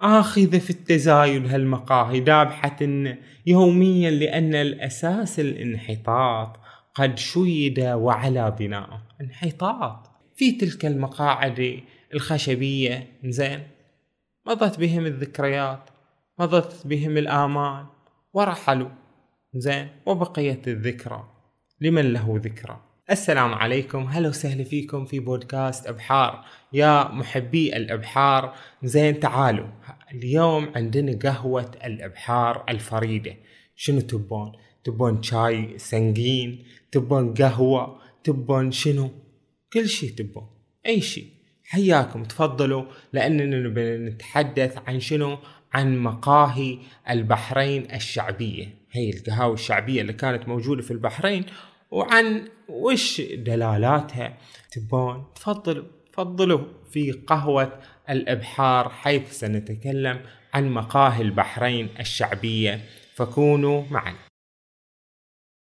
آخذة في التزايد هالمقاهي. ذابحة يوميا لأن الأساس الانحطاط قد شيد وعلى بناءه. انحطاط. في تلك المقاعد الخشبية زين مضت بهم الذكريات مضت بهم الآمال ورحلوا زين وبقيت الذكرى. لمن له ذكرى؟ السلام عليكم. هلا وسهلا فيكم في بودكاست أبحار. يا محبي الأبحار زين تعالوا. اليوم عندنا قهوة الأبحار الفريدة. شنو تبون؟ تبون شاي سنجين؟ تبون قهوة؟ تبون شنو؟ كل شي تبون. أي شي. حياكم. تفضلوا لأننا نتحدث عن شنو؟ عن مقاهي البحرين الشعبية. هي القهاوي الشعبية اللي كانت موجودة في البحرين وعن وش دلالاتها. تبون تفضلوا تفضلوا في قهوة الإبحار حيث سنتكلم عن مقاهي البحرين الشعبية. فكونوا معنا.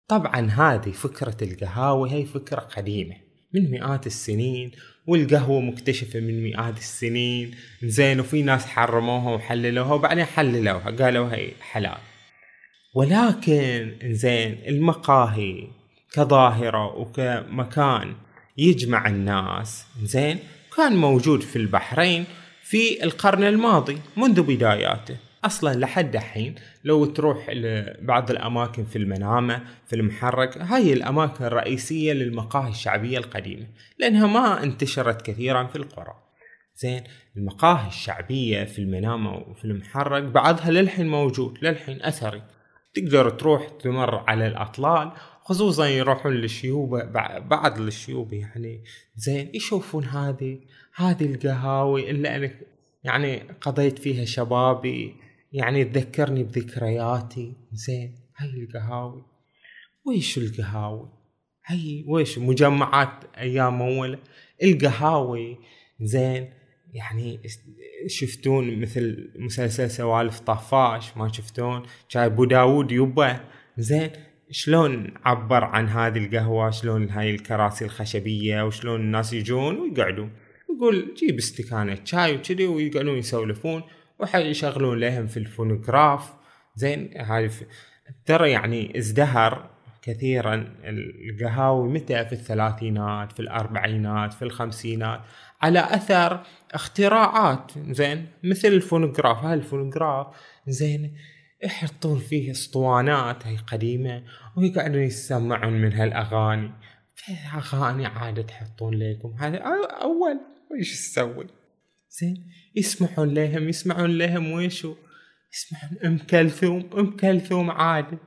طبعا هذه فكرة القهاوي هي فكرة قديمة. من مئات السنين والقهوة مكتشفة من مئات السنين. زين وفي ناس حرموها وحللوها وبعدين حللوها قالوا هي حلال. ولكن زين المقاهي كظاهرة وكمكان يجمع الناس. زين؟ كان موجود في البحرين في القرن الماضي منذ بداياته. أصلا لحد الحين لو تروح لبعض الأماكن في المنامة في المحرق هاي الأماكن الرئيسية للمقاهي الشعبية القديمة لأنها ما انتشرت كثيرا في القرى. زين؟ المقاهي الشعبية في المنامة وفي المحرق بعضها للحين موجود للحين أثري. تقدر تروح تمر على الأطلال خصوصا يروحون للشيوبة بعض الشيوبة يعني زين يشوفون هذه؟ هذه القهاوي اللي أنا يعني قضيت فيها شبابي يعني تذكرني بذكرياتي. زين هاي القهاوي. ويش القهاوي؟ هي ويش مجمعات أيام أول؟ القهاوي زين يعني شفتون مثل مسلسل سوالف طفاش ما شفتون؟ شاي أبو يبا. زين شلون عبر عن هذه القهوة؟ شلون هاي الكراسي الخشبية؟ وشلون الناس يجون ويقعدون؟ يقول جيب استكانة شاي وكذي ويقعدون يسولفون ويشغلون لهم في الفونوغراف. زين هاي ترى يعني ازدهر كثيرا القهاوي متى؟ في الثلاثينات في الأربعينات في الخمسينات. على أثر اختراعات. زين مثل الفونوغراف. هاي الفونوغراف زين يحطون فيه اسطوانات هاي قديمة ويقعدون يسمعون من هالأغاني. أغاني عادة تحطون لكم هذا أول وش تسوي زين يسمعون لهم يسمعون لهم ويشو؟ يسمعون أم كلثوم أم كلثوم عادة.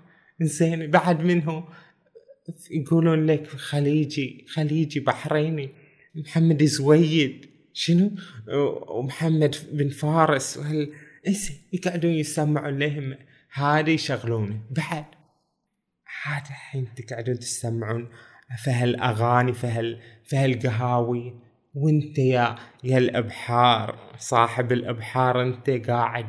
زين بعد منه يقولون لك خليجي خليجي بحريني. محمد زويد شنو؟ ومحمد بن فارس وهال يقعدون يسمعون لهم. هذا يشغلونه بعد. هذا الحين تقعدون تسمعون فهالاغاني فهال فهالقهاوي وانت يا يا الإبحار صاحب الإبحار انت قاعد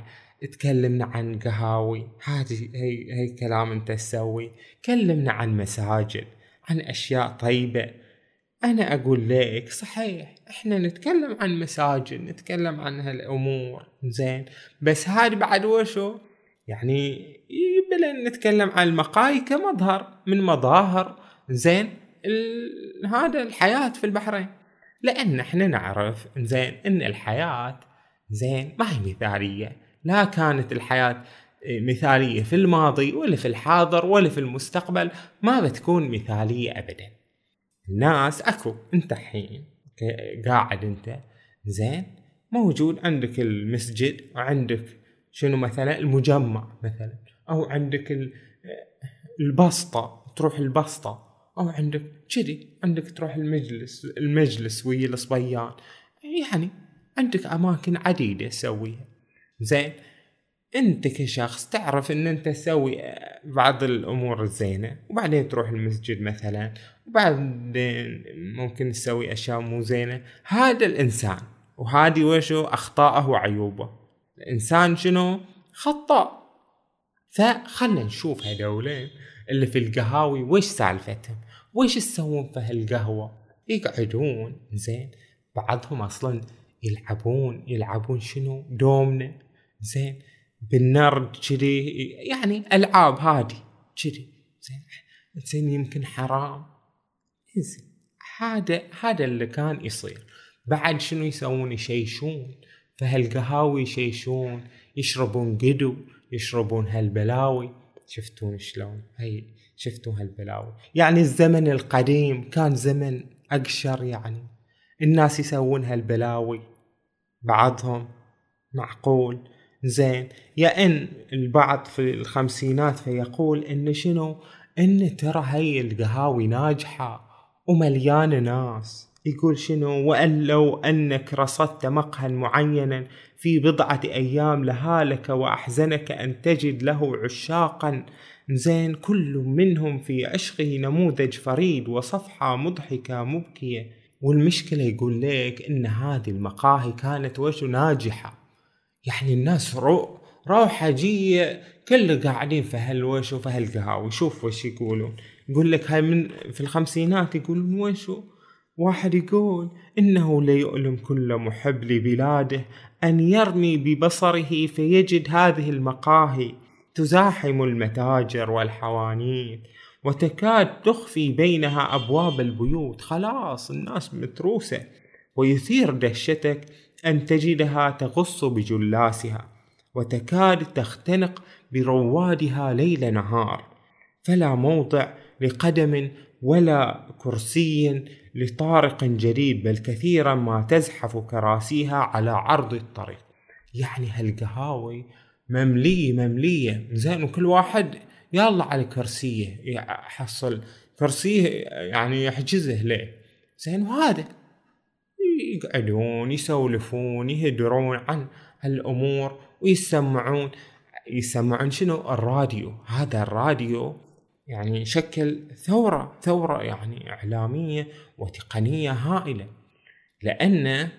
تكلمنا عن قهاوي. هذه هي هي كلام انت تسوي. كلمنا عن مساجد عن أشياء طيبة. أنا أقول لك صحيح. إحنا نتكلم عن مساجد نتكلم عن هالأمور زين. بس هذا بعد وشو؟ يعني يبي نتكلم عن المقاهي كمظهر من مظاهر زين. هذا الحياة في البحرين. لأن إحنا نعرف زين إن الحياة زين ما هي مثالية. لا كانت الحياة مثالية في الماضي ولا في الحاضر ولا في المستقبل. ما بتكون مثالية ابدا. الناس اكو انت الحين قاعد انت زين؟ موجود عندك المسجد وعندك شنو مثلا؟ المجمع مثلا. أو عندك البسطة تروح البسطة. أو عندك كذي عندك تروح المجلس المجلس ويا الصبيان. يعني عندك أماكن عديدة تسويها. زين؟ انت كشخص تعرف ان انت تسوي بعض الأمور الزينة وبعدين تروح المسجد مثلا وبعدين ممكن تسوي أشياء مو زينة. هذا الإنسان وهذه وشو؟ اخطاءه وعيوبه. الإنسان شنو؟ خطاء. فخلنا نشوف هذولين اللي في القهاوي وش سالفتهم؟ وش يسوون في هالقهوة؟ يقعدون زين. بعضهم أصلا يلعبون يلعبون شنو؟ دومنا زين. بالنرد كذي يعني ألعاب هادي كذي. زين. زين يمكن حرام. زين هذا هذا اللي كان يصير. بعد شنو يسوون؟ يشيشون. فهالقهاوي يشيشون. يشربون قدو يشربون هالبلاوي. شفتون شلون؟ هي شفتوا هالبلاوي؟ يعني الزمن القديم كان زمن أقشر يعني. الناس يسوون هالبلاوي. بعضهم معقول. زين. يا إن البعض في الخمسينات فيقول إن شنو؟ إن ترى هي القهاوي ناجحة ومليانة ناس. يقول شنو؟ وأن لو أنك رصدت مقهى معينا في بضعة أيام لهالك وأحزنك أن تجد له عشاقا. زين كل منهم في عشقه نموذج فريد وصفحة مضحكة مبكية. والمشكلة يقول لك إن هذه المقاهي كانت وش ناجحة. يعني الناس رو روحة جية كل قاعدين في هالوش وفي هالقهاوي شوف وش يقولون. يقول لك هاي من في الخمسينات يقولون وشو واحد يقول إنه ليؤلم كل محب لبلاده أن يرمي ببصره فيجد هذه المقاهي تزاحم المتاجر والحوانيت وتكاد تخفي بينها أبواب البيوت. خلاص الناس متروسة ويثير دهشتك. أن تجدها تغص بجلاسها وتكاد تختنق بروادها ليل نهار. فلا موضع لقدم ولا كرسي لطارق جديد بل كثيرا ما تزحف كراسيها على عرض الطريق. يعني هالقهاوي مملية مملية زين وكل واحد يلا على كرسيه يحصل كرسيه يعني يحجزه له زين وهذا يقعدون يسولفون يهدرون عن هالأمور ويسمعون. يسمعون شنو؟ الراديو. هذا الراديو يعني شكل ثورة ثورة يعني إعلامية وتقنية هائلة. لأن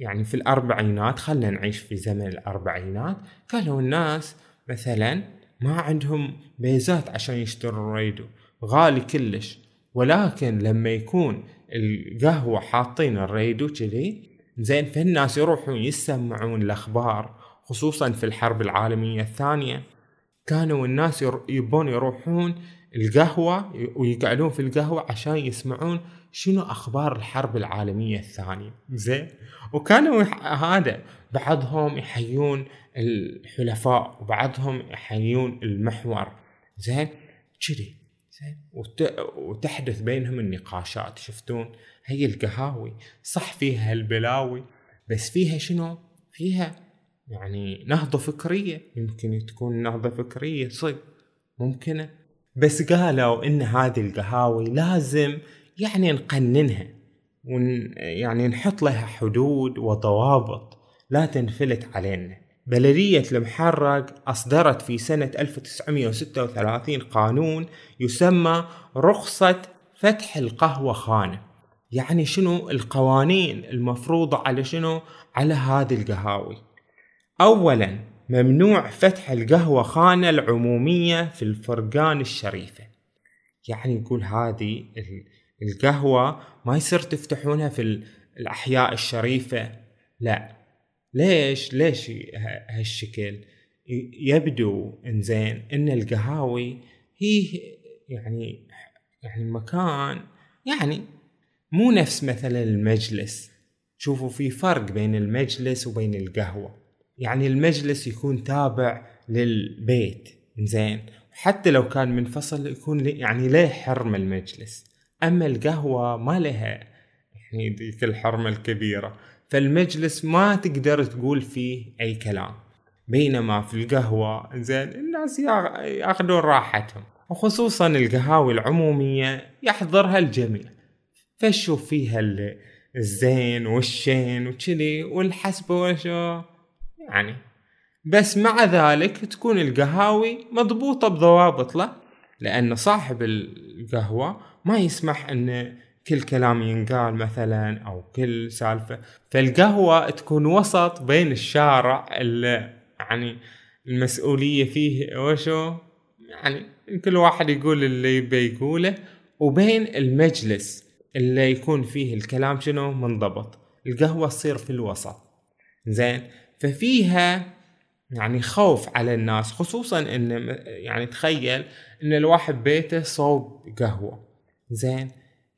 يعني في الأربعينات خلنا نعيش في زمن الأربعينات كانوا الناس مثلا ما عندهم بيزات عشان يشتروا الراديو غالي كلش. ولكن لما يكون القهوة حاطين الراديو كذي. زين فالناس يروحون يسمعون الأخبار خصوصا في الحرب العالمية الثانية. كانوا الناس يبون يروحون القهوة ويقعدون في القهوة عشان يسمعون شنو أخبار الحرب العالمية الثانية. زين. وكانوا هذا بعضهم يحيون الحلفاء وبعضهم يحيون المحور. زين. كذي. وت... وتحدث بينهم النقاشات شفتون؟ هي القهاوي صح فيها البلاوي بس فيها شنو؟ فيها يعني نهضة فكرية. يمكن تكون نهضة فكرية صدق ممكنة. بس قالوا إن هذه القهاوي لازم يعني نقننها ون يعني نحط لها حدود وضوابط لا تنفلت علينا. بلدية المحرق أصدرت في سنة 1936 قانون يسمى رخصة فتح القهوة خانة. يعني شنو؟ القوانين المفروضة على شنو؟ على هذه القهاوي. أولا ممنوع فتح القهوة خانة العمومية في الفرقان الشريفة. يعني يقول هذه القهوة ما يصير تفتحونها في الأحياء الشريفة لا. ليش ليش هالشكل؟ يبدو إنزين إن القهاوي هي يعني يعني مكان يعني مو نفس مثلا المجلس. شوفوا في فرق بين المجلس وبين القهوة. يعني المجلس يكون تابع للبيت زين حتى لو كان منفصل يكون يعني ليه حرم المجلس؟ أما القهوة ما لها يعني ذيك الحرمة الكبيرة. فالمجلس ما تقدر تقول فيه أي كلام. بينما في القهوة زين الناس يأخذون راحتهم. وخصوصا القهاوي العمومية يحضرها الجميع. فشوف فيها الزين والشين وكذي والحسبة وشو؟ يعني. بس مع ذلك تكون القهاوي مضبوطة بضوابط له لأن صاحب القهوة ما يسمح أن كل كلام ينقال مثلا أو كل سالفة فالقهوة تكون وسط بين الشارع اللي يعني المسؤولية فيه وشو يعني كل واحد يقول اللي يبي يقوله وبين المجلس اللي يكون فيه الكلام شنو منضبط. القهوة تصير في الوسط. زين ففيها يعني خوف على الناس خصوصا إن يعني تخيل إن الواحد بيته صوب قهوة. زين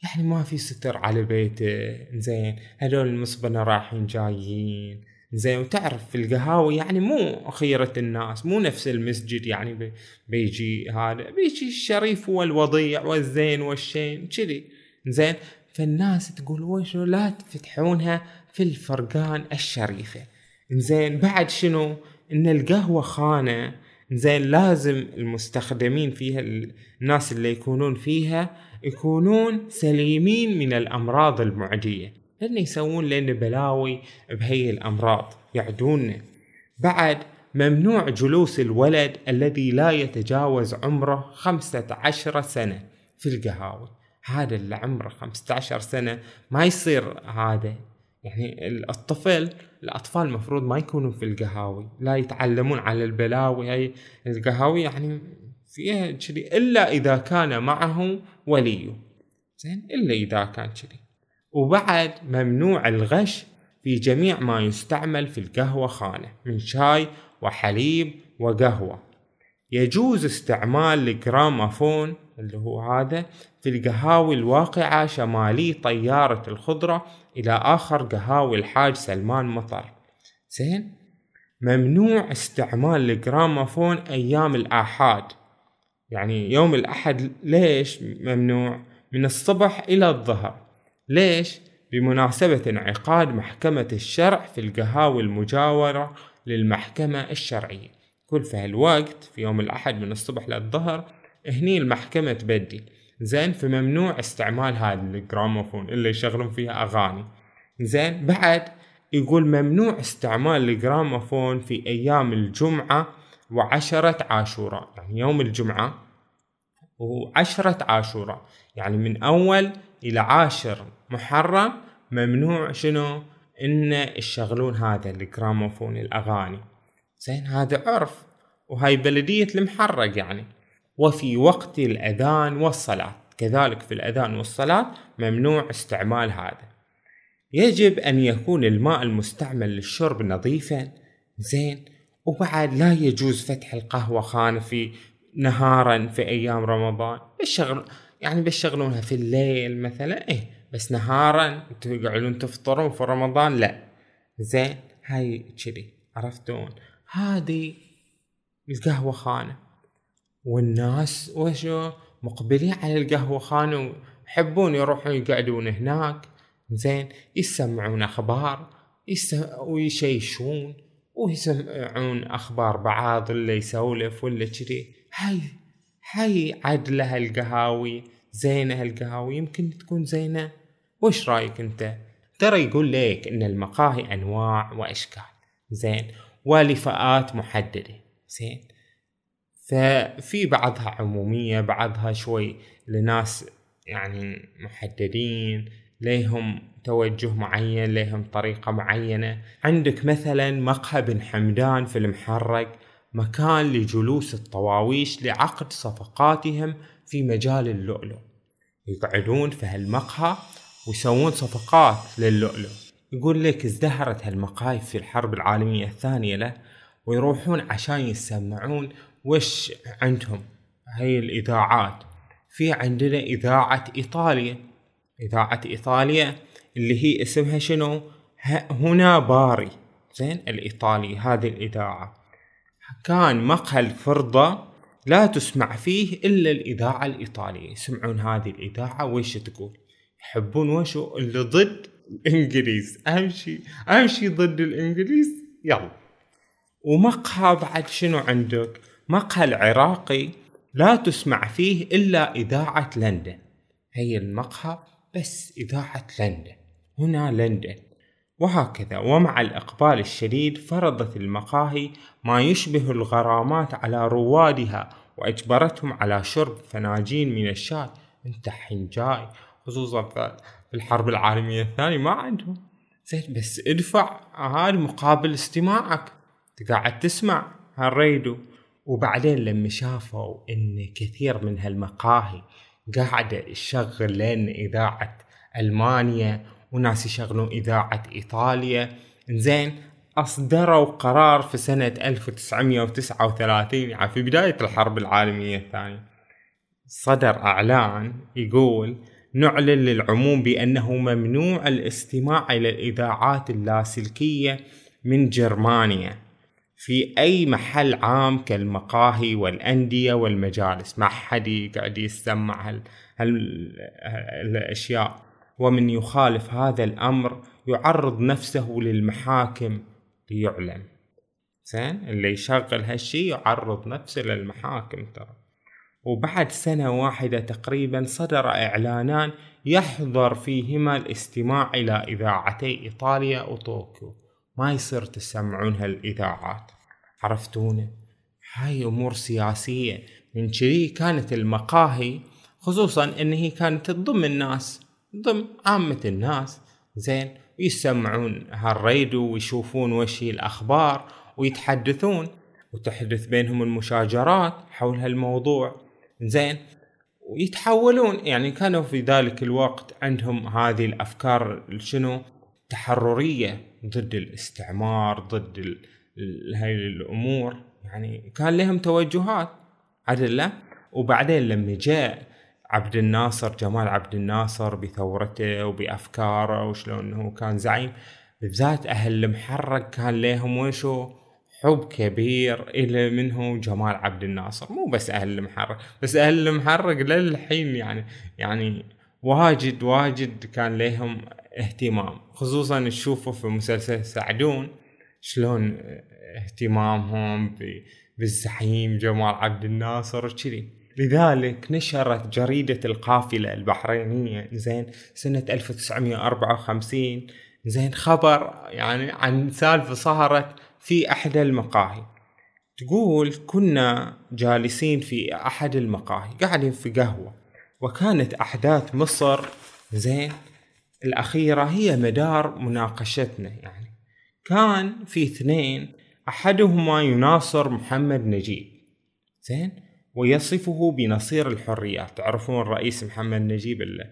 يعني ما في ستر على بيته زين. هذول المصبنة رايحين جايين زين. وتعرف في القهاوي يعني مو خيرة الناس مو نفس المسجد يعني بيجي هذا بيجي الشريف والوضيع والزين والشين كذي زين. فالناس تقول وش لا تفتحونها في الفرقان الشريفة. زين. بعد شنو؟ إن القهوة خانة زين لازم المستخدمين فيها الناس اللي يكونون فيها يكونون سليمين من الأمراض المعدية. لأن يسوون لنا بلاوي بهي الأمراض يعدوننا. بعد ممنوع جلوس الولد الذي لا يتجاوز عمره خمسة عشر سنة في القهاوي. هذا اللي عمره خمسة عشر سنة ما يصير هذا. يعني الطفل الأطفال المفروض ما يكونوا في القهاوي لا يتعلمون على البلاوي هاي القهاوي يعني فيها كذي إلا إذا كان معه وليه. زين إلا إذا كان كذي. وبعد ممنوع الغش في جميع ما يستعمل في القهوة خانة من شاي وحليب وقهوة. يجوز استعمال الجرامافون اللي هو هذا في القهاوي الواقعة شمالي طيارة الخضرة إلى آخر قهاوي الحاج سلمان مطر. زين؟ ممنوع استعمال الجرامافون أيام الآحاد. يعني يوم الأحد ليش ممنوع؟ من الصبح إلى الظهر. ليش؟ بمناسبة انعقاد محكمة الشرع في القهاوي المجاورة للمحكمة الشرعية. كل في هالوقت في يوم الأحد من الصبح للظهر هني المحكمة تبدي زين فممنوع استعمال هذا الجراموفون اللي يشغلون فيها أغاني. زين بعد يقول ممنوع استعمال الجراموفون في أيام الجمعة وعشرة عاشوراء. يعني يوم الجمعة وعشرة عاشوراء. يعني من أول إلى عاشر محرم ممنوع شنو؟ إن يشغلون هذا الجراموفون الأغاني. زين هذا عرف. وهاي بلدية المحرق يعني. وفي وقت الأذان والصلاة. كذلك في الأذان والصلاة ممنوع استعمال هذا. يجب أن يكون الماء المستعمل للشرب نظيفا. زين. وبعد لا يجوز فتح القهوة خانة في نهارا في أيام رمضان. بالشغل يعني بيشغلونها في الليل مثلا. إيه. بس نهارا تقعدون تفطرون في رمضان؟ لا. زين. هاي كذي. عرفتون؟ هذه القهوة خانة. والناس وشو مقبلين على القهوة خانة ويحبون يروحون يقعدون هناك. زين يسمعون أخبار ويشيشون ويسمعون أخبار بعض اللي يسولف ولا كذي. هاي هاي عدلة القهاوي زينة القهاوي يمكن تكون زينة. وش رأيك أنت؟ ترى يقول لك إن المقاهي أنواع وأشكال. زين ولفئات محددة. زين ففي بعضها عمومية بعضها شوي لناس يعني محددين ليهم توجه معين ليهم طريقة معينة. عندك مثلا مقهى بن حمدان في المحرق مكان لجلوس الطواويش لعقد صفقاتهم في مجال اللؤلؤ. يقعدون في هالمقهى ويسوون صفقات للؤلؤ. يقول لك ازدهرت هالمقاهي في الحرب العالمية الثانية له ويروحون عشان يسمعون وش عندهم؟ هي الإذاعات. في عندنا إذاعة إيطاليا. إذاعة إيطاليا اللي هي اسمها شنو؟ هنا باري. زين؟ الإيطالي هذه الإذاعة. كان مقهى الفرضة لا تسمع فيه إلا الإذاعة الإيطالية. يسمعون هذه الإذاعة ويش تقول؟ يحبون وشو؟ اللي ضد الإنجليز. أهم شي أهم شي ضد الإنجليز. يلا. ومقهى بعد شنو عندك؟ مقهى العراقي لا تسمع فيه إلا إذاعة لندن. هي المقهى بس إذاعة لندن. هنا لندن. وهكذا ومع الإقبال الشديد فرضت المقاهي ما يشبه الغرامات على روادها وأجبرتهم على شرب فناجين من الشاي. أنت حين جاي خصوصا في الحرب العالمية الثانية ما عندهم. زين بس ادفع هذا مقابل استماعك. أنت قاعد تسمع هالريدو. وبعدين لما شافوا إن كثير من هالمقاهي قاعدة تشغل لنا إذاعة ألمانيا وناس يشغلون إذاعة إيطاليا زين أصدروا قرار في سنة 1939 يعني في بداية الحرب العالمية الثانية. صدر إعلان يقول نعلن للعموم بأنه ممنوع الاستماع إلى الإذاعات اللاسلكية من جرمانيا. في أي محل عام كالمقاهي والأندية والمجالس. ما حد يقعد يسمع هال... هالأشياء. ومن يخالف هذا الأمر يعرض نفسه للمحاكم ليعلم زين؟ اللي يشغل هالشي يعرض نفسه للمحاكم ترى. وبعد سنة واحدة تقريبا صدر إعلانان يحظر فيهما الاستماع إلى إذاعتي إيطاليا وطوكيو. ما يصير تسمعون هالإذاعات عرفتونه هاي أمور سياسية. من شذي كانت المقاهي خصوصا إن هي كانت تضم الناس ضم عامة الناس. زين ويسمعون هالراديو ويشوفون وش هي الأخبار ويتحدثون وتحدث بينهم المشاجرات حول هالموضوع. زين ويتحولون. يعني كانوا في ذلك الوقت عندهم هذه الأفكار شنو؟ تحرريه ضد الاستعمار ضد هاي الأمور. يعني كان لهم توجهات عدل لا وبعدين لما جاء عبد الناصر جمال عبد الناصر بثورته وبأفكاره وشلون انه كان زعيم بالذات أهل المحرق كان لهم وشو؟ حب كبير إلى منه جمال عبد الناصر. مو بس أهل المحرق بس أهل المحرق للحين يعني يعني واجد واجد كان لهم اهتمام خصوصا تشوفوا في مسلسل سعدون شلون اهتمامهم بالزعيم جمال عبد الناصر وكذي. لذلك نشرت جريدة القافلة البحرينية زين سنة 1954 زين خبر يعني عن سالفة صارت في أحد المقاهي. تقول كنا جالسين في أحد المقاهي قاعدين في قهوة وكانت أحداث مصر زين الأخيرة هي مدار مناقشتنا يعني. كان في اثنين أحدهما يناصر محمد نجيب. زين؟ ويصفه بنصير الحريات. تعرفون الرئيس محمد نجيب الله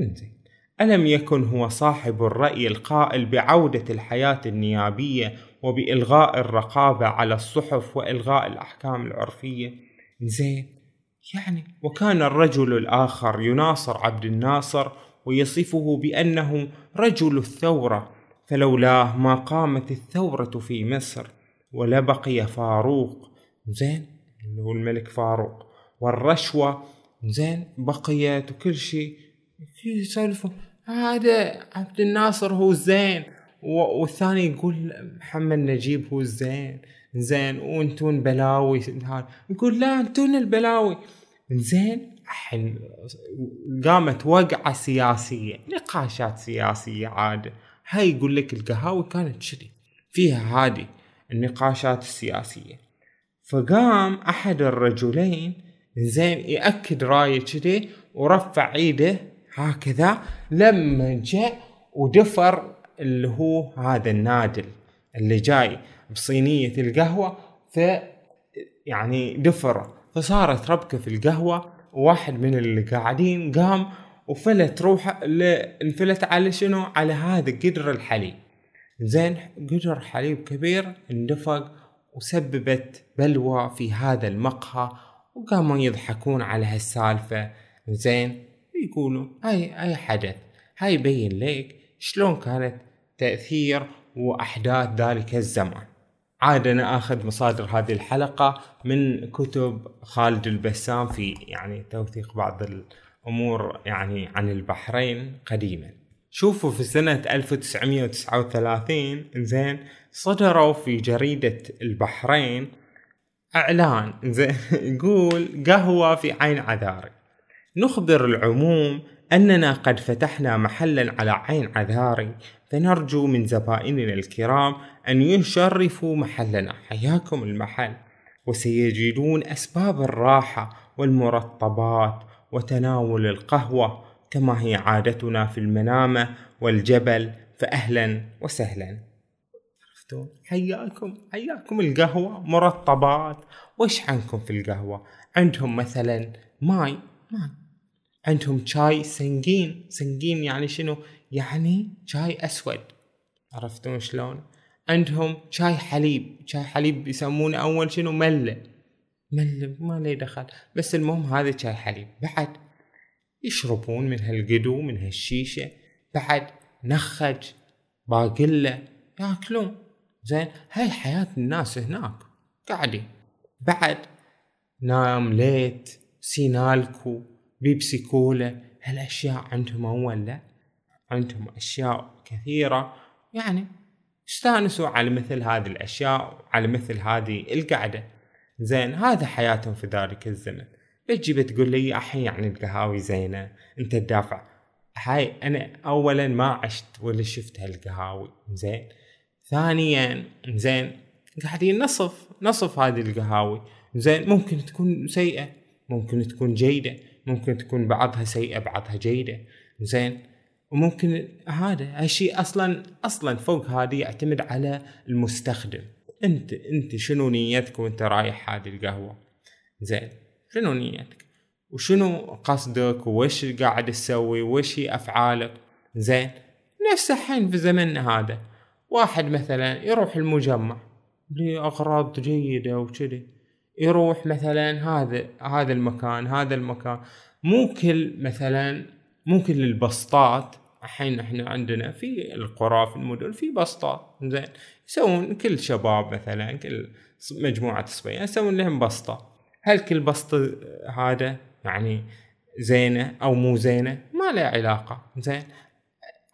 زين. ألم يكن هو صاحب الرأي القائل بعودة الحياة النيابية وبإلغاء الرقابة على الصحف وإلغاء الأحكام العرفية؟ زين؟ يعني وكان الرجل الآخر يناصر عبد الناصر ويصفه بأنه رجل الثورة فلولاه ما قامت الثورة في مصر ولبقي فاروق. زين؟ اللي هو الملك فاروق. والرشوة؟ زين؟ بقيت وكل شيء. في يسولفوا هذا عبد الناصر هو الزين والثاني يقول محمد نجيب هو الزين زين وأنتون بلاوي. يقول لا أنتون البلاوي. زين؟ الحين قامت وقعة سياسية نقاشات سياسية عادة هاي يقول لك القهاوي كانت شري فيها هذه النقاشات السياسية. فقام أحد الرجلين زين يأكد رأيه كذي ورفع إيده هكذا. لما جاء ودفر اللي هو هذا النادل اللي جاي بصينية القهوة ف يعني دفر فصارت ربكة في القهوة. وواحد من اللي قاعدين قام وفلت روحه انفلت على شنو؟ على هذا قدر الحليب. زين قدر حليب كبير اندفق وسببت بلوى في هذا المقهى وقاموا يضحكون على هالسالفة. زين يقولوا هاي هاي حدث. هاي يبين لك شلون كانت تأثير وأحداث ذلك الزمان. عاد أنا أخذ مصادر هذه الحلقة من كتب خالد البسام في يعني توثيق بعض الأمور يعني عن البحرين قديما. شوفوا في سنة 1939 زين صدروا في جريدة البحرين إعلان زين يقول قهوة في عين عذاري. نخبر العموم أننا قد فتحنا محلا على عين عذاري فنرجو من زبائننا الكرام أن يشرفوا محلنا حياكم المحل. وسيجدون أسباب الراحة والمرطبات وتناول القهوة كما هي عادتنا في المنامة والجبل. فأهلا وسهلا. عرفتوا؟ حياكم حياكم القهوة. مرطبات. وش عندكم في القهوة؟ عندهم مثلا ماي. ماي. عندهم شاي سنجين. سنجين يعني شنو؟ يعني شاي أسود. عرفتون شلون؟ عندهم شاي حليب. شاي حليب يسمونه أول شنو؟ مله مله ما لي دخل. بس المهم هذا شاي حليب. بعد يشربون من هالقدو من هالشيشة. بعد نخج باقلة ياكلون. زين؟ هاي حياة الناس هناك. قاعدين بعد نام ليت سينالكو. بيبسي كولا هالاشياء عندهم اول لا؟ عندهم أشياء كثيرة. يعني استانسوا على مثل هذه الأشياء على مثل هذه القعدة زين هذا حياتهم في ذلك الزمن. بتجي بتقول لي الحين يعني القهاوي زينة أنت تدافع. هاي أنا اولا ما عشت ولا شفت هالقهاوي. زين. ثانيا زين قاعدين نصف نصف هذه القهاوي. زين ممكن تكون سيئة ممكن تكون جيدة. ممكن تكون بعضها سيئة بعضها جيدة. زين؟ وممكن هذا هالشيء أصلا أصلا فوق هذه يعتمد على المستخدم. أنت أنت شنو نيتك وأنت رايح هذه القهوة؟ زين؟ شنو نيتك؟ وشنو قصدك؟ وش قاعد تسوي؟ وش هي أفعالك؟ زين؟ نفس الحين في زمننا هذا. واحد مثلا يروح المجمع لأغراض جيدة وكذي. يروح مثلا هذا هذا المكان هذا المكان. مو كل مثلا مو كل البسطات الحين إحنا عندنا في القرى في المدن في بسطات زين. يسوون كل شباب مثلا كل مجموعة صبيان يسوون لهم بسطة. هل كل بسطة هذا يعني زينة أو مو زينة؟ ما له علاقة. زين.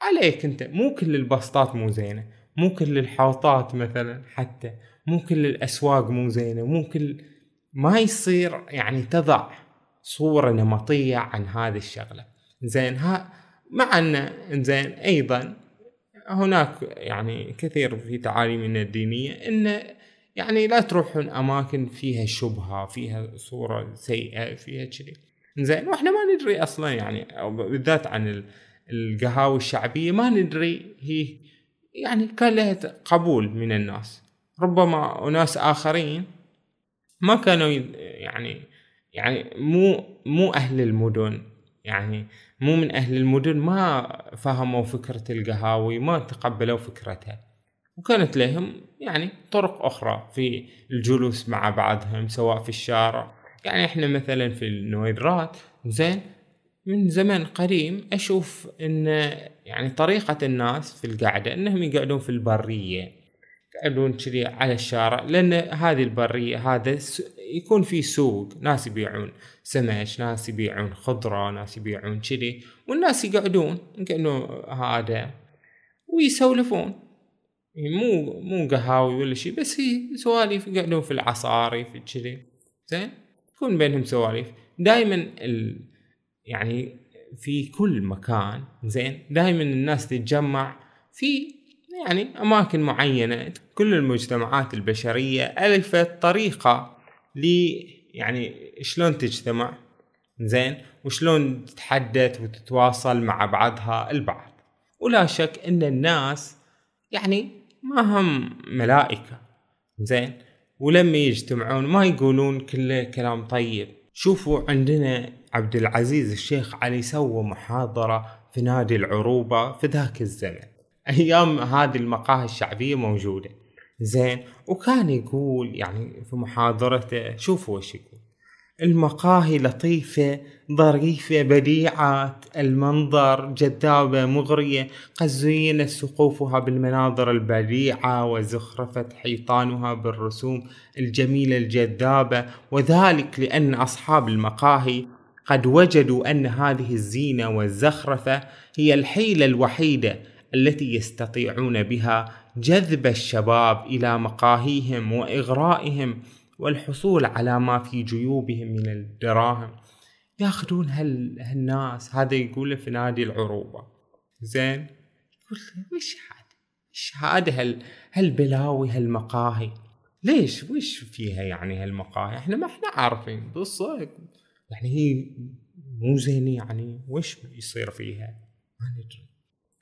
عليك أنت. مو كل البسطات مو زينة. مو كل الحوطات مثلا حتى. مو كل الاسواق مو زينة مو كل ما يصير يعني تضع صورة نمطية عن هذه الشغلة. زين ها مع أن زين أيضا هناك يعني كثير في تعاليمنا الدينية إن يعني لا تروحون أماكن فيها شبهة فيها صورة سيئة فيها كذي. زين وإحنا ما ندري أصلا يعني بالذات عن القهاوي الشعبية ما ندري هي يعني كان لها قبول من الناس. ربما أناس آخرين ما كانوا يعني يعني مو مو أهل المدن. يعني مو من أهل المدن ما فهموا فكرة القهاوي ما تقبلوا فكرتها وكانت لهم يعني طرق أخرى في الجلوس مع بعضهم سواء في الشارع. يعني إحنا مثلا في النويدرات زين من زمن قديم أشوف إن يعني طريقة الناس في القعدة إنهم يقعدون في البرية. يقعدون كذي على الشارع لأن هذه البرية هذا يكون في سوق ناس يبيعون سمك ناس يبيعون خضرة ناس يبيعون كذي والناس يقعدون يقعدون هذا ويسولفون. مو مو قهاوي ولا شيء بس هي سواليف يقعدون في العصاري في كذي. زين؟ يكون بينهم سواليف. دائما ال يعني في كل مكان زين؟ دائما الناس تتجمع في يعني أماكن معينة كل المجتمعات البشرية ألفت طريقة ل يعني شلون تجتمع؟ زين؟ وشلون تتحدث وتتواصل مع بعضها البعض. ولا شك إن الناس يعني ما هم ملائكة. زين؟ ولما يجتمعون ما يقولون كله كلام طيب. شوفوا عندنا عبد العزيز الشيخ علي سوى محاضرة في نادي العروبة في ذاك الزمن. أيام هذه المقاهي الشعبية موجودة. زين. وكان يقول يعني في محاضرته شوفوا وش يقول. المقاهي لطيفة ظريفة بديعة المنظر جذابة مغرية. قد زينت سقوفها بالمناظر البديعة وزخرفت حيطانها بالرسوم الجميلة الجذابة. وذلك لأن أصحاب المقاهي قد وجدوا أن هذه الزينة والزخرفة هي الحيلة الوحيدة التي يستطيعون بها جذب الشباب إلى مقاهيهم وإغرائهم والحصول على ما في جيوبهم من الدراهم. ياخذون هال هالناس هذا يقوله في نادي العروبة. زين؟ يقول وش هذا؟ وش هذا هال هالبلاوي هالمقاهي؟ ليش؟ وش فيها يعني هالمقاهي؟ إحنا ما إحنا عارفين. بالصدق؟ يعني هي مو زين يعني وش يصير فيها؟ ما ندري.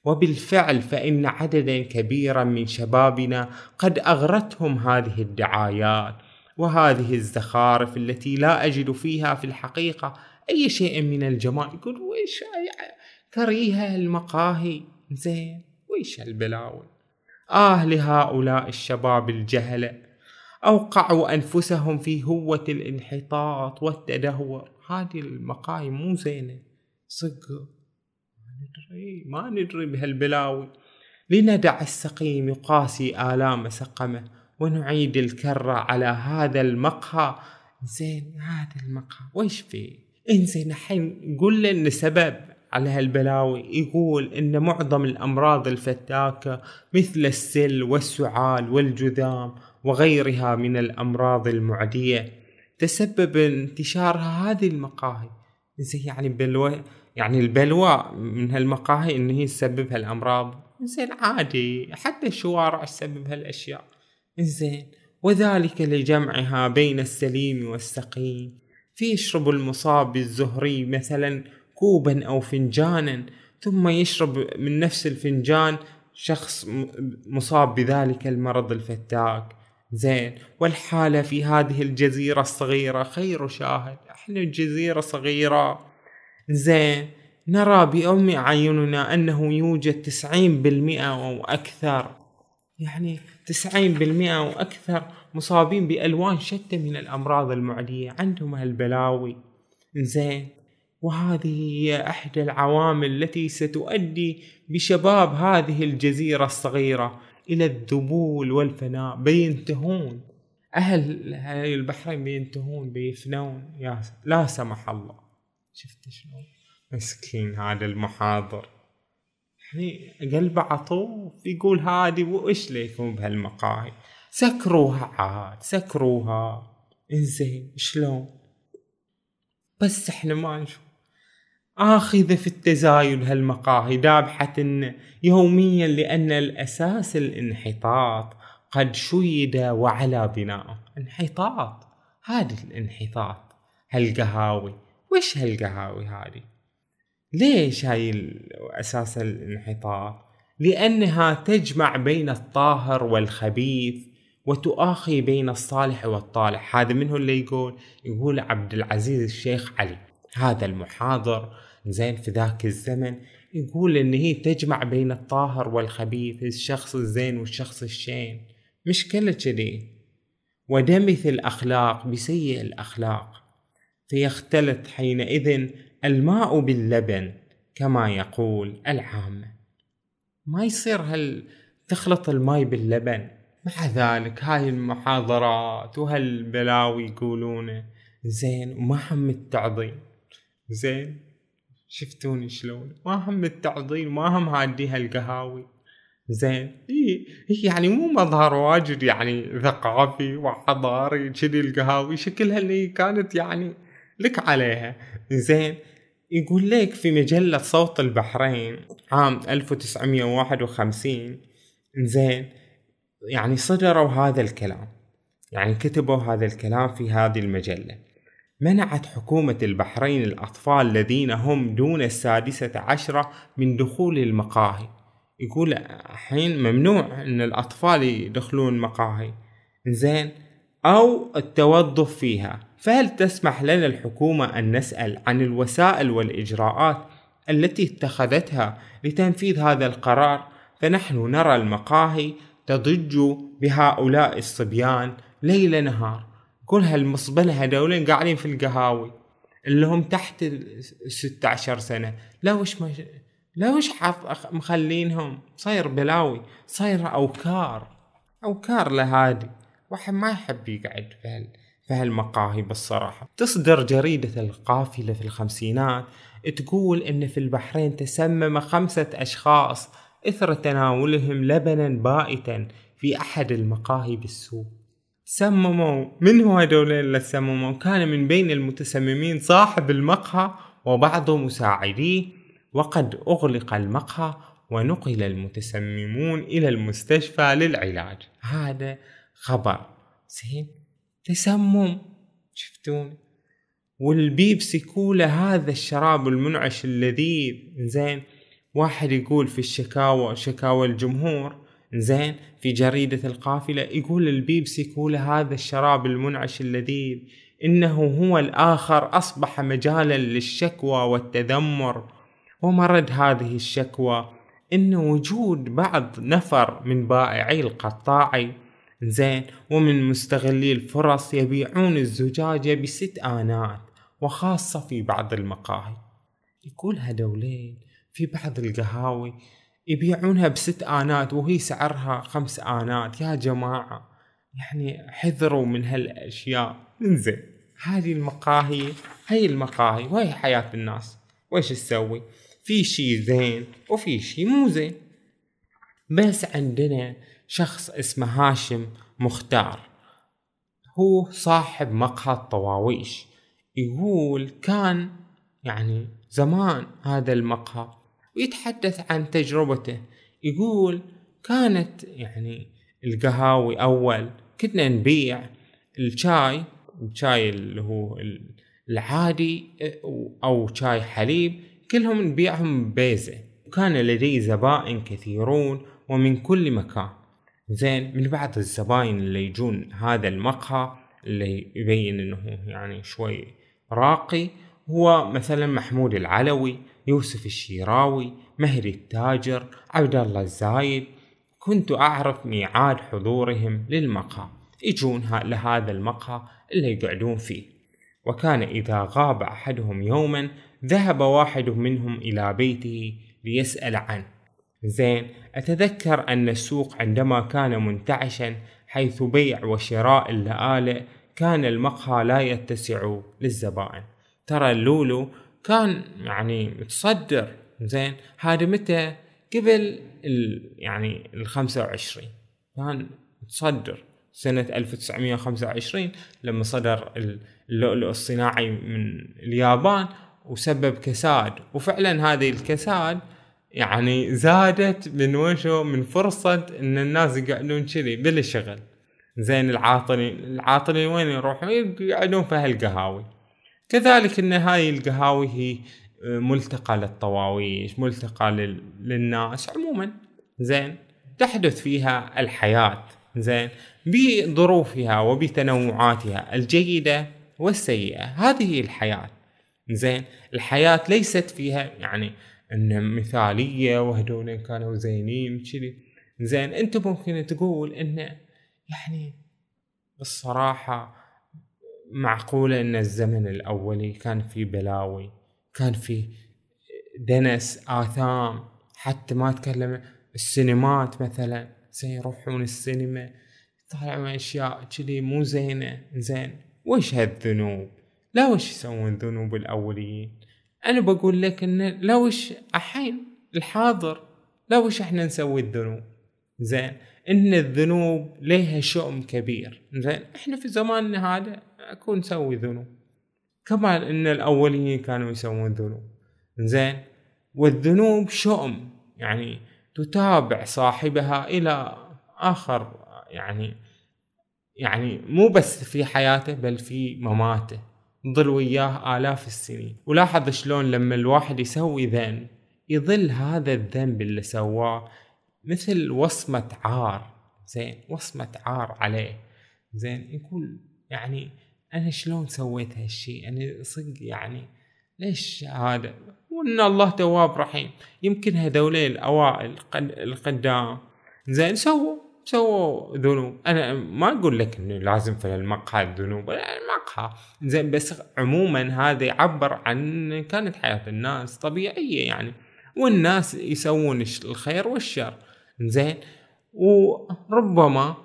وبالفعل فإن عددا كبيرا من شبابنا قد أغرتهم هذه الدعايات وهذه الزخارف التي لا أجد فيها في الحقيقة أي شيء من الجمال يقول ويش كريهة المقاهي؟ زين ويش هالبلاوي آه لهؤلاء الشباب الجهلة أوقعوا أنفسهم في هوة الانحطاط والتدهور. هذه المقاهي مو زينة. صدق. ندري. ما ندري بهالبلاوي. لندع السقيم يقاسي آلام سقمه ونعيد الكرة على هذا المقهى. زين هذا المقهى وش فيه؟ إنزين الحين قول لنا سبب على هالبلاوي يقول إن معظم الأمراض الفتاكة مثل السل والسعال والجذام وغيرها من الأمراض المعدية تسبب انتشارها هذه المقاهي. زين يعني بلوى يعني البلوى من هالمقاهي إن هي تسبب هالأمراض. زين عادي. حتى الشوارع تسبب هالأشياء. زين وذلك لجمعها بين السليم والسقيم. فيشرب المصاب بالزهري مثلا كوبا أو فنجانا ثم يشرب من نفس الفنجان شخص مصاب بذلك المرض الفتاك. زين والحالة في هذه الجزيرة الصغيرة خير شاهد إحنا الجزيرة صغيرة. زين. نرى بأم أعيننا أنه يوجد تسعين بالمئة أو أكثر يعني تسعين بالمئة وأكثر مصابين بألوان شتى من الأمراض المعدية. عندهم هالبلاوي. زين. وهذه هي إحدى العوامل التي ستؤدي بشباب هذه الجزيرة الصغيرة إلى الذبول والفناء. بينتهون. أهل هاي البحرين بينتهون بيفنون. يا لا سمح الله. شفت شلون؟ مسكين هذا المحاضر. يعني قلبه عطوف يقول هادي وإيش ليكم بهالمقاهي؟ سكروها عاد سكروها. إنزين شلون؟ بس إحنا ما نشوف. آخذة في التزايد هالمقاهي دابحة يوميا لأن الأساس الانحطاط قد شيد وعلى بناءه. انحطاط هذا الانحطاط هالقهاوي. وش هالقهاوي هذه ليش هاي أساس الانحطاط؟ لأنها تجمع بين الطاهر والخبيث وتؤاخي بين الصالح والطالح. هذا منه اللي يقول؟ يقول عبد العزيز الشيخ علي. هذا المحاضر زين في ذاك الزمن يقول إن هي تجمع بين الطاهر والخبيث الشخص الزين والشخص الشين. مشكلة كذي ودمث الأخلاق بسيء الأخلاق. فيختلط حينئذ الماء باللبن كما يقول العامة ما يصير هل تخلط الماي باللبن؟ مع ذلك هاي المحاضرات وهالبلاوي يقولونه زين وما هم التعظيم. زين شفتوني شلون؟ ما هم التعظيم ما هم هادي هالقهاوي. زين إي يعني مو مظهر واجد يعني ثقافي وحضاري كذي القهاوي شكلها اللي كانت يعني لك عليها. زين يقول لك في مجلة صوت البحرين عام 1951 زين يعني صدروا هذا الكلام يعني كتبوا هذا الكلام في هذه المجلة. منعت حكومة البحرين الأطفال الذين هم دون السادسة عشرة من دخول المقاهي. يقول الحين ممنوع إن الأطفال يدخلون مقاهي. زين أو التوظف فيها. فهل تسمح لنا الحكومة أن نسأل عن الوسائل والإجراءات التي اتخذتها لتنفيذ هذا القرار؟ فنحن نرى المقاهي تضج بهؤلاء الصبيان ليل نهار. كل هالمصبلة هذولين قاعدين في القهاوي. اللي هم تحت الستة عشر سنة. لا وش ما لا وش حاط مخلينهم؟ صاير بلاوي صاير أوكار. أوكار لهادي. واحد ما يحب يقعد في هال في هالمقاهي بالصراحة. تصدر جريدة القافلة في الخمسينات تقول إن في البحرين تسمم خمسة أشخاص إثر تناولهم لبنا بائتا في أحد المقاهي بالسوق. سمموا. من هو هدول اللي سمموا؟ كان من بين المتسممين صاحب المقهى وبعض مساعديه. وقد أغلق المقهى ونقل المتسممون إلى المستشفى للعلاج. هذا خبر. زين؟ تسمم شفتون والبيبسي كولا هذا الشراب المنعش اللذيذ زين واحد يقول في الشكاوى شكاوى الجمهور زين في جريدة القافلة يقول البيبسي كولا هذا الشراب المنعش اللذيذ إنه هو الآخر أصبح مجالا للشكوى والتذمر. ومرد هذه الشكوى إن وجود بعض نفر من بائعي القطاعي زين ومن مستغلي الفرص يبيعون الزجاجة بست آنات وخاصة في بعض المقاهي. يقول هدولين في بعض القهاوي يبيعونها بست آنات وهي سعرها خمس آنات. يا جماعة يعني حذروا من هالأشياء. انزين هذه المقاهي هي المقاهي وهي حياة الناس. وش تسوي؟ في شي زين وفي شي مو زين. بس عندنا شخص اسمه هاشم مختار. هو صاحب مقهى الطواويش. يقول كان يعني زمان هذا المقهى ويتحدث عن تجربته. يقول كانت يعني القهاوي أول كنا نبيع الشاي الشاي اللي هو العادي أو شاي حليب كلهم نبيعهم ببيزة وكان لدي زبائن كثيرون ومن كل مكان. زين من بعض الزباين اللي يجون هذا المقهى اللي يبين إنه يعني شوي راقي هو مثلا محمود العلوي يوسف الشيراوي مهدي التاجر عبد الله الزايد. كنت أعرف ميعاد حضورهم للمقهى. يجون لهذا المقهى اللي يقعدون فيه. وكان إذا غاب أحدهم يوما ذهب واحد منهم إلى بيته ليسأل عنه. زين أتذكر أن السوق عندما كان منتعشا حيث بيع وشراء اللآلئ كان المقهى لا يتسع للزبائن. ترى اللولو كان يعني متصدر زين هذا متى؟ قبل ال يعني ال 25 كان متصدر سنة 1925 لما صدر اللؤلؤ الصناعي من اليابان وسبب كساد. وفعلا هذه الكساد يعني زادت من وشو من فرصة إن الناس يقعدون كذي بلا شغل. زين العاطلين العاطلين وين يروحون يقعدون في هالقهاوي. كذلك إن هاي القهاوي هي ملتقى للطواويش ملتقى للناس عموما. زين تحدث فيها الحياة. زين بظروفها وبتنوعاتها الجيدة والسيئة. هذه الحياة. زين الحياة ليست فيها يعني ان مثالية وهدول كانوا زينين كذي زين انت ممكن تقول انه يعني بالصراحة معقولة إن الزمن الاولي كان في بلاوي كان في دنس آثام حتى ما أتكلم السينمات مثلا. زين يروحون السينما يطالعون أشياء كذي مو زينة. زين وش هالذنوب؟ لا وش يسوون ذنوب الاوليين أنا بقول لك إن لا وش الحين الحاضر لا وش إحنا نسوي الذنوب؟ زين إن الذنوب لها شؤم كبير. زين إحنا في زماننا هذا اكون نسوي ذنوب. كما إن الأولين كانوا يسوون ذنوب. زين والذنوب شؤم. يعني تتابع صاحبها إلى آخر يعني يعني مو بس في حياته بل في مماته. ظل وياه آلاف السنين. ولاحظ شلون لما الواحد يسوي ذنب يظل هذا الذنب اللي سواه مثل وصمة عار. زين وصمة عار عليه. زين يقول يعني أنا شلون سويت هالشي؟ أنا صدق يعني ليش هذا؟ وإن الله تواب رحيم. يمكن هذولين الأوائل القدام. زين سووا. سووا ذنوب. أنا ما أقول لك إنه لازم في المقهى الذنوب المقهى. زين بس عموما هذا يعبر عن كانت حياة الناس طبيعية يعني. والناس يسوون الخير والشر. زين وربما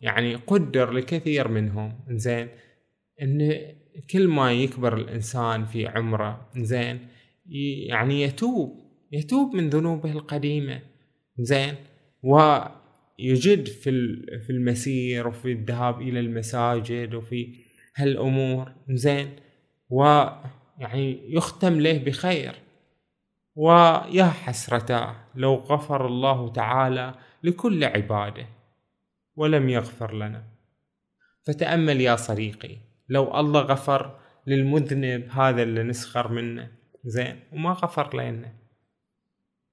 يعني قدر لكثير منهم. زين إن كل ما يكبر الإنسان في عمره زين يعني يتوب. يتوب من ذنوبه القديمة. زين و يجد في في المسير وفي الذهاب إلى المساجد وفي هالأمور زين ويعني يختم له بخير. ويا حسرتا لو غفر الله تعالى لكل عباده ولم يغفر لنا. فتأمل يا صديقي لو الله غفر للمذنب هذا اللي نسخر منه زين وما غفر لنا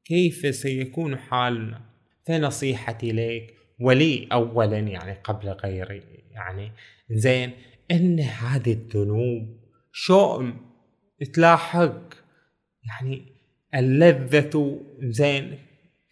كيف سيكون حالنا؟ فنصيحتي لك ولي اولا يعني قبل غيري يعني. زين إن هذه الذنوب شؤم تلاحق يعني اللذة زين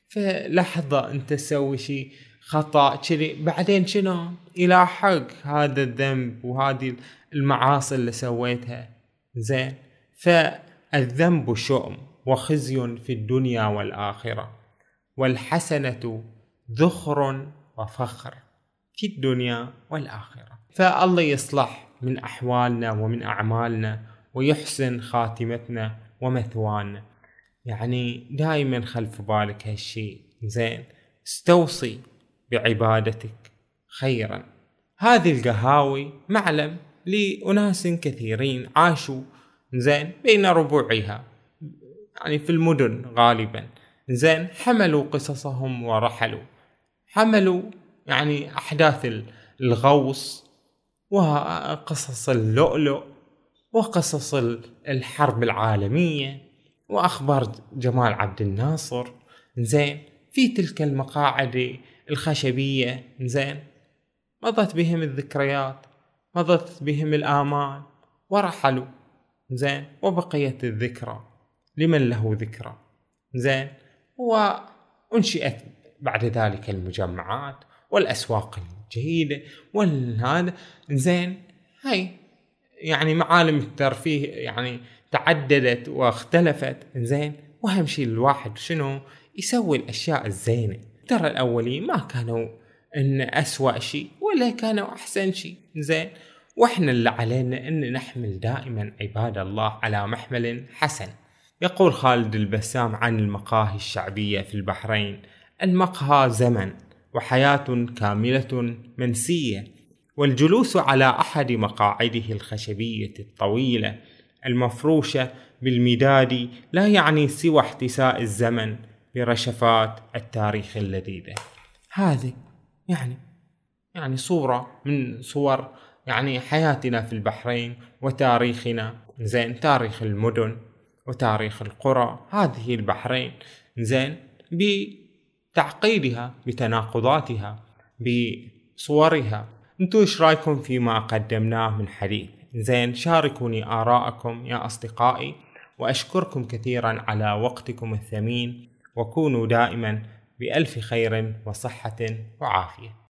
فلحظة أنت تسوي شيء خطأ كذي بعدين شنو؟ يلاحق هذا الذنب وهذه المعاصي اللي سويتها. زين فالذنب شؤم وخزي في الدنيا والآخرة. والحسنة ذخر وفخر في الدنيا والآخرة. فالله يصلح من أحوالنا ومن أعمالنا ويحسن خاتمتنا ومثوانا. يعني دائما خلف بالك هالشي زين. استوصي بعبادتك خيرا. هذه القهاوي معلم لأناس كثيرين عاشوا زين بين ربوعها. يعني في المدن غالبا. زين حملوا قصصهم ورحلوا. حملوا يعني أحداث الغوص وقصص اللؤلؤ وقصص الحرب العالمية وأخبار جمال عبد الناصر. زين في تلك المقاعد الخشبية. زين مضت بهم الذكريات مضت بهم الآمال ورحلوا. زين وبقيت الذكرى لمن له ذكرى. زين وانشئت بعد ذلك المجمعات والأسواق الجيده والهذا. زين هاي يعني معالم الترفيه يعني تعددت واختلفت. زين وأهم شيء الواحد شنو؟ يسوي الأشياء الزينة. ترى الأولين ما كانوا إن أسوأ شيء ولا كانوا أحسن شيء. زين وإحنا اللي علينا إن نحمل دائما عباد الله على محمل حسن. يقول خالد البسام عن المقاهي الشعبية في البحرين المقهى زمن وحياة كاملة منسية والجلوس على أحد مقاعده الخشبية الطويلة المفروشة بالمداد لا يعني سوى احتساء الزمن برشفات التاريخ اللذيذة. هذه يعني يعني صورة من صور يعني حياتنا في البحرين وتاريخنا. زين تاريخ المدن وتاريخ القرى. هذه البحرين زين بتعقيدها بتناقضاتها بصورها. انتو إيش رأيكم فيما قدمناه من حديث؟ زين شاركوني آراءكم يا أصدقائي وأشكركم كثيرا على وقتكم الثمين وكونوا دائما بألف خير وصحة وعافية.